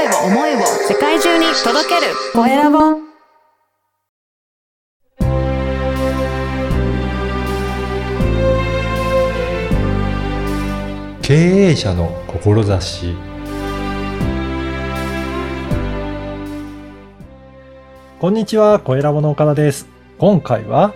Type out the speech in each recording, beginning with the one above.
声を思いを世界中に届けるコエラボ経営者の志こんにちは、小ラボの岡田です。今回は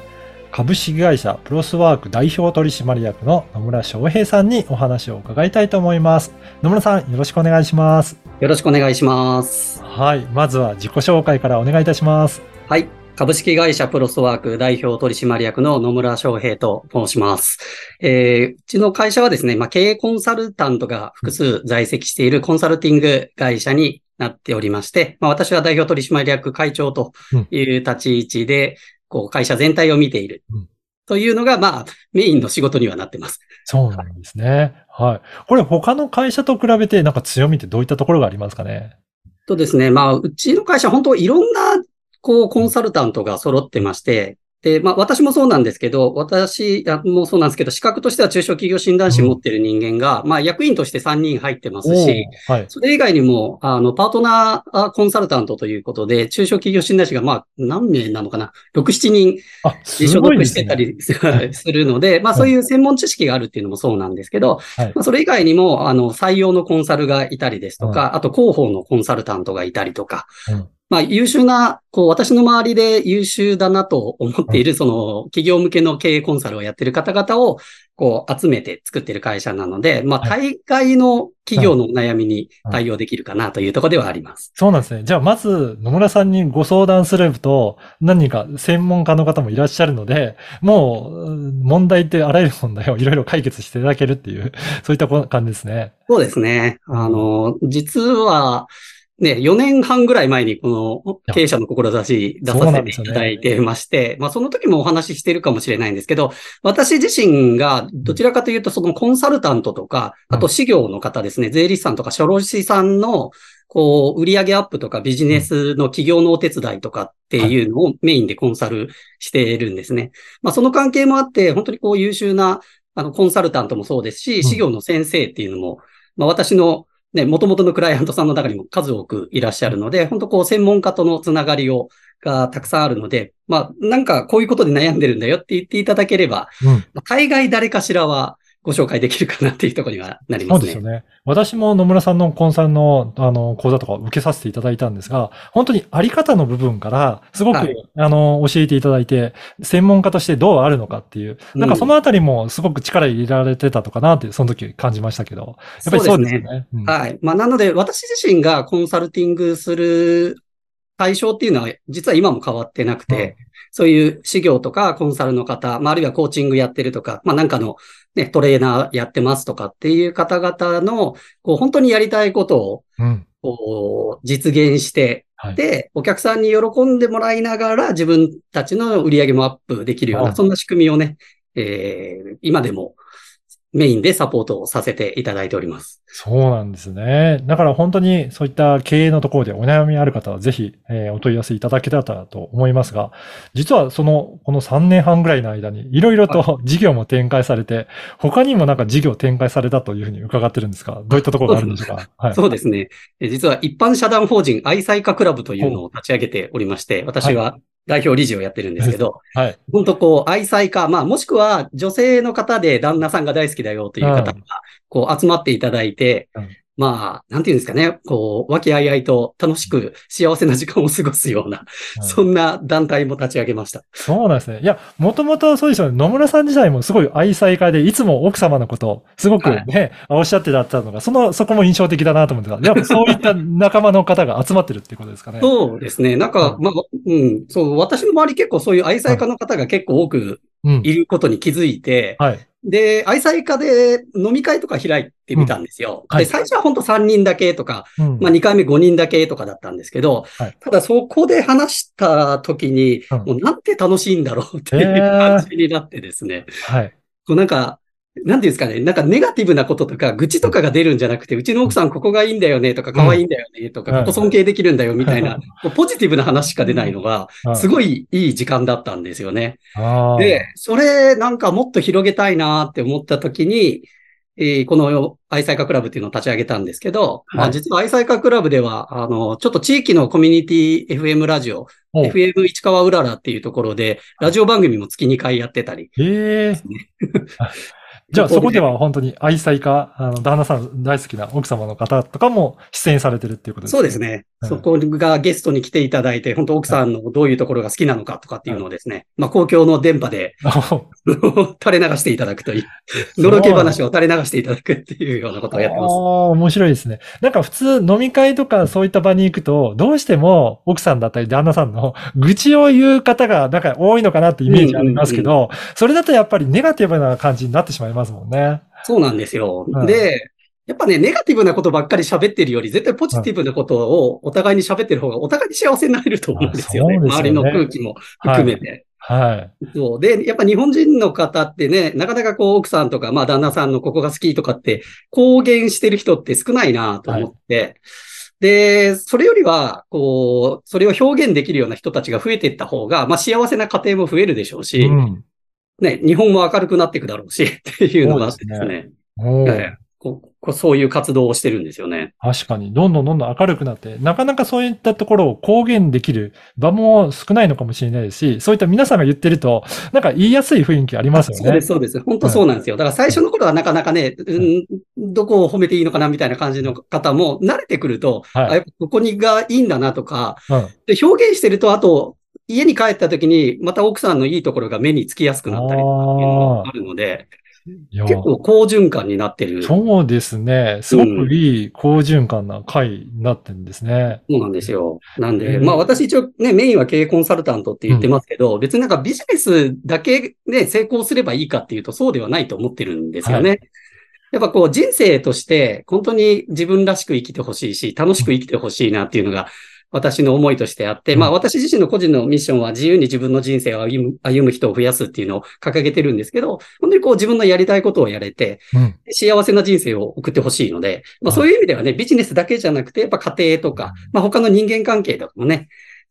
株式会社プロスワーク代表取締役の野村翔平さんにお話を伺いたいと思います。野村さん、よろしくお願いします。よろしくお願いします。はい、まずは自己紹介からお願いいたします。はい。株式会社プロスワーク代表取締役の野村翔平と申します。えーうちの会社はですね、まあ、経営コンサルタントが複数在籍しているコンサルティング会社になっておりまして、まあ、私は代表取締役会長という立ち位置で、こう、会社全体を見ているうん。というのが、まあ、メインの仕事にはなってます。そうなんですね。はい。これ他の会社と比べてなんか強みってどういったところがありますかね？とですね、まあ、うちの会社、本当いろんな、こう、コンサルタントが揃ってまして、で、まあ、私もそうなんですけど、私あもそうなんですけど、資格としては中小企業診断士持ってる人間が、まあ、役員として3人入ってますし、はい。それ以外にも、あの、パートナーコンサルタントということで、中小企業診断士が、まあ、何名なのかな ?6、7人所属してたね。り するので、まあそういう専門知識があるっていうのもそうなんですけど、はいまあそれ以外にも、あの、採用のコンサルがいたりですとか、あと広報のコンサルタントがいたりとか、うんまあ優秀な、こう私の周りで優秀だなと思っている、その企業向けの経営コンサルをやってる方々を、こう集めて作ってる会社なので、まあは大概の企業のお悩みに対応できるかなというところではあります。そうなんですね。じゃあ、まず、野村さんにご相談すると、何人か専門家の方もいらっしゃるので、もう、うん問題ってあらゆる問題をいろいろ解決していただけるっていう、そういったこ感じですね。そうですね。あの、実は、ね、4年半ぐらい前にこの経営者の志出させていただいてまして、まあその時もお話ししてるかもしれないんですけど、私自身がどちらかというとそのコンサルタントとか、あと事業の方ですね、税理士さんとか書類士さんのこう、売上アップとかビジネスの企業のお手伝いとかっていうのをメインでコンサルしているんですね。まあその関係もあって、本当にこう優秀なあのコンサルタントもそうですし、ん。事業の先生っていうのも、まあ私のね、元々のクライアントさんの中にも数多くいらっしゃるので、本当こう専門家とのつながりを、がたくさんあるので、まあなんかこういうことで悩んでるんだよって言っていただければ、うん。まあ大概誰かしらはご紹介できるかなっていうところにはなりますね。そうですよね。私も野村さんのコンサルの、あの、講座とか受けさせていただいたんですが、本当にあり方の部分から、すごく、はいあの、教えていただいて、専門家としてどうあるのかっていう、なんかそのあたりもすごく力入れられてたのかなって、その時感じましたけど、やっぱりそうですよね。うんはい。まあ、なので、私自身がコンサルティングする対象っていうのは、実は今も変わってなくて、そういう事業とかコンサルの方、まあ、あるいはコーチングやってるとか、まあ、なんかのね、トレーナーやってますとかっていう方々の、こう、本当にやりたいことを、うん。こう、実現して、はい。で、お客さんに喜んでもらいながら自分たちの売り上げもアップできるようあな、そんな仕組みをね、えー今でもメインでサポートをさせていただいております。そうなんですね。だから本当にそういった経営のところでお悩みある方はぜひ、えーお問い合わせいただけたらと思いますが、実はその、この3年半ぐらいの間にいろいろと事業も展開されて、他にもなんか事業展開されたというふうに伺ってるんですが、どういったところがあるんでしょうか？はい。そうですね。え実は一般社団法人愛妻家クラブというのを立ち上げておりまして、私は代表理事をやってるんですけど、はい。本当こう、愛妻家、まあもしくは女性の方で旦那さんが大好きだよという方がうん、こう集まっていただいてうん、まあ、なんていうんですかね、こう、和気あいあいと楽しく幸せな時間を過ごすような、はいそんな団体も立ち上げました。そうなんですね。いや、もともとそうですよね。野村さん自体もすごい愛妻家で、いつも奥様のことをすごくね、おっしゃってだったのが、その、そこも印象的だなと思うんですが、やっぱそういった仲間の方が集まってるっていうことですかね。そうですね。なんかう、まあ、うん、そう、私の周り結構そういう愛妻家の方が結構多くうん。いることに気づいて、はい。で、愛妻家で飲み会とか開いてみたんですよ。うんはいで、最初は本当3人だけとか、うんまあ2回目5人だけとかだったんですけど、はいただそこで話した時に、うんもうなんて楽しいんだろうっていう感じになってですね。はい。こうなんか、なんていうんですかね、なんかネガティブなこととか、愚痴とかが出るんじゃなくて、うちの奥さんここがいいんだよねとか、可愛いんだよねとか、うん。ここ尊敬できるんだよみたいな、ポジティブな話しか出ないのが、すい。ごいいい時間だったんですよね。あー。で、それなんかもっと広げたいなって思った時に、えーこの愛妻家クラブっていうのを立ち上げたんですけど、まあ、はい実は愛妻家クラブでは、あの、ちょっと地域のコミュニティ FM ラジオ、お FM 市川うららっていうところで、ラジオ番組も月2回やってたり、ええじゃあそこでは本当に愛妻家、あの、旦那さん大好きな奥様の方とかも出演されてるっていうことですそうです。ね。はいそこがゲストに来ていただいて、本当奥さんのどういうところが好きなのかとかっていうのをですね、まあ公共の電波で 垂れ流していただくという、のろけ話を垂れ流していただくっていうようなことをやってますああ、。面白いですね。なんか普通飲み会とかそういった場に行くと、どうしても奥さんだったり旦那さんの愚痴を言う方がなんか多いのかなってイメージありますけど、それだとやっぱりネガティブな感じになってしまいますもんね。そうなんですよ。はいで、やっぱね、ネガティブなことばっかり喋ってるより、絶対ポジティブなことをお互いに喋ってる方がお互いに幸せになれると思うんですよね。よね周りの空気も含めて。はい。そう。で、やっぱ日本人の方ってね、なかなかこう奥さんとか、まあ旦那さんのここが好きとかって公言してる人って少ないなと思って、で、それよりは、こう、それを表現できるような人たちが増えていった方が、まあ幸せな家庭も増えるでしょうし、うん。ね、日本も明るくなっていくだろうし、っていうのがあってですね。そういう活動をしてるんですよね。確かに、どんどんどんどん明るくなって、なかなかそういったところを公言できる場も少ないのかもしれないですし、そういった皆さんが言ってると、なんか言いやすい雰囲気ありますよね。そうです、そうです。本当そうなんですよ。だから最初の頃はなかなかね、うん、どこを褒めていいのかなみたいな感じの方も慣れてくると、はいあやっぱここにがいいんだなとか、うん。で表現してると、あと、家に帰った時に、また奥さんのいいところが目につきやすくなったりとかっていうのがあるので、結構好循環になってる。そうそうですね。すごくいい好循環な回になってるんですね。なんですよ。なんで、うんまあ私一応ね、メインは経営コンサルタントって言ってますけど、別になんかビジネスだけね、成功すればいいかっていうとそうではないと思ってるんですよね。はやっぱこう人生として本当に自分らしく生きてほしいし、楽しく生きてほしいなっていうのが私の思いとしてあって、うんまあ私自身の個人のミッションは自由に自分の人生を歩む歩む人を増やすっていうのを掲げてるんですけど、本当にこう自分のやりたいことをやれて、うん。幸せな人生を送ってほしいので、まあはいそういう意味ではね、ビジネスだけじゃなくて、やっぱ家庭とか、まあ他の人間関係とかもね、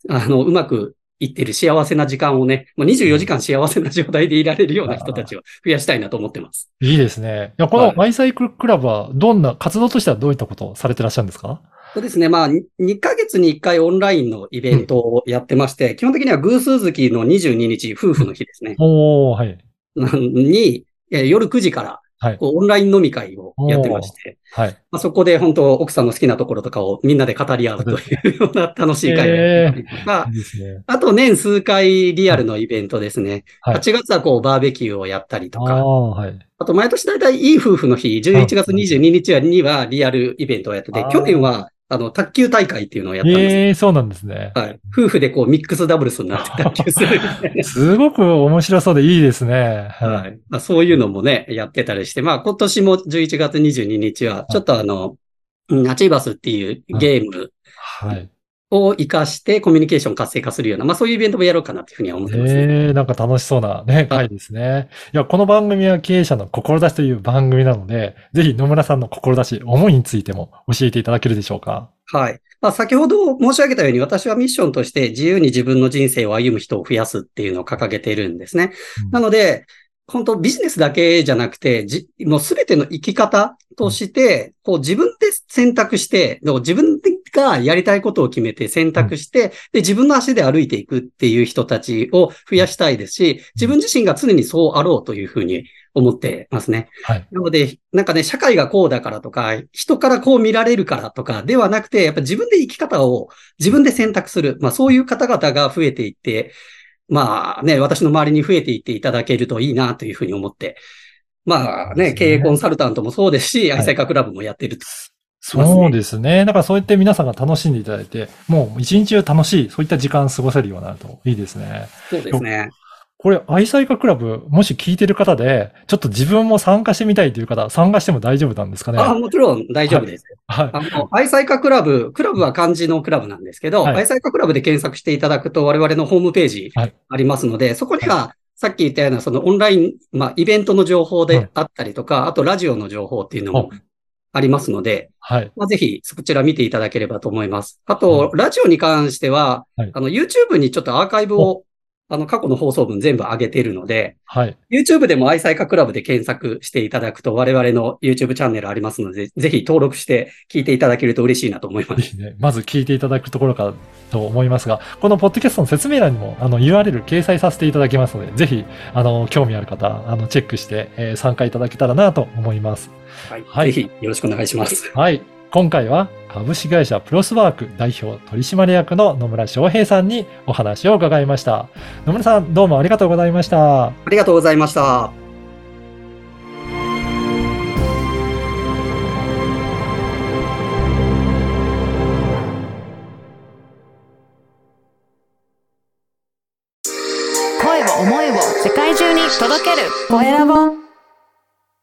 あの、うまくいってる幸せな時間をね、もう24時間幸せな状態でいられるような人たちを増やしたいなと思ってます。いいですね。いや、このアイサイクルクラブはどんな、活動としてはどういったことをされてらっしゃるんですか？そうですね。まあ、に2ヶ月に1回オンラインのイベントをやってまして、基本的には偶数月の22日、夫婦の日ですね。おー、はい。に、えー夜9時から、はい。オンライン飲み会をやってまして、はい。まあ、そこで本当奥さんの好きなところとかをみんなで語り合うというような楽しい会をやったり。あと年数回リアルのイベントですね。はい8月はこうバーベキューをやったりとか、はい。あと毎年だいたいいい夫婦の日、11月22日にはリアルイベントをやってて去年はあの卓球大会っていうのをやったんです。ええそうなんですね。はい。夫婦でこうミックスダブルスになって卓球する。すごく面白そうでいいですね。ははい。い。まあ、そういうのもね、やってたりして、まあ今年も11月22日は、ちょっとあの、うんアチーバスっていうゲームはい。を活かしてコミュニケーション活性化するような、まあそういうイベントもやろうかなっていうふうには思ってます、ね。ええなんか楽しそうなね、回ですね。いや、この番組は経営者の志という番組なので、ぜひ野村さんの志、思いについても教えていただけるでしょうか。はい。まあ、先ほど申し上げたように、私はミッションとして自由に自分の人生を歩む人を増やすっていうのを掲げているんですね。うんなので、本当ビジネスだけじゃなくて、じもうすべての生き方として、こう自分で選択して、自分がやりたいことを決めて選択して、で、自分の足で歩いていくっていう人たちを増やしたいですし、自分自身が常にそうあろうというふうに思ってますね。はい。なので、なんかね、社会がこうだからとか、人からこう見られるからとかではなくて、やっぱ自分で生き方を自分で選択する。まあそういう方々が増えていって、まあね、私の周りに増えていっていただけるといいなというふうに思って、まあね、ね経営コンサルタントもそうですし、い愛妻家クラブもやってると。そうですね。だからそうやって皆さんが楽しんでいただいて、もう一日中楽しい、そういった時間過ごせるようになるといいですね。そうですね。これ、愛妻家クラブ、もし聞いてる方で、ちょっと自分も参加してみたいという方、参加しても大丈夫なんですかね？あもちろん大丈夫です。はい。あの、愛妻家クラブ、クラブは漢字のクラブなんですけど、はい愛妻家クラブで検索していただくと我々のホームページはいありますので、そこにはさっき言ったようなそのオンライン、まあイベントの情報であったりとか、あとラジオの情報っていうのもありますので、はい。まあ、ぜひそちら見ていただければと思います。あと、ラジオに関しては、はいあの YouTube にちょっとアーカイブをあの、過去の放送分全部上げてるので、はい。YouTube でも愛妻家クラブで検索していただくと我々の YouTube チャンネルありますので、ぜひ登録して聞いていただけると嬉しいなと思います。ね、まず聞いていただくところかと思いますが、このポッドキャストの説明欄にも、あの、URL 掲載させていただきますので、ぜひ、あの、興味ある方、あの、チェックして、えー参加いただけたらなと思います。はい。はいぜひよろしくお願いします。はい。今回は株式会社プロスワーク代表取締役の野村翔平さんにお話を伺いました。野村さん、どうもありがとうございました。ありがとうございました。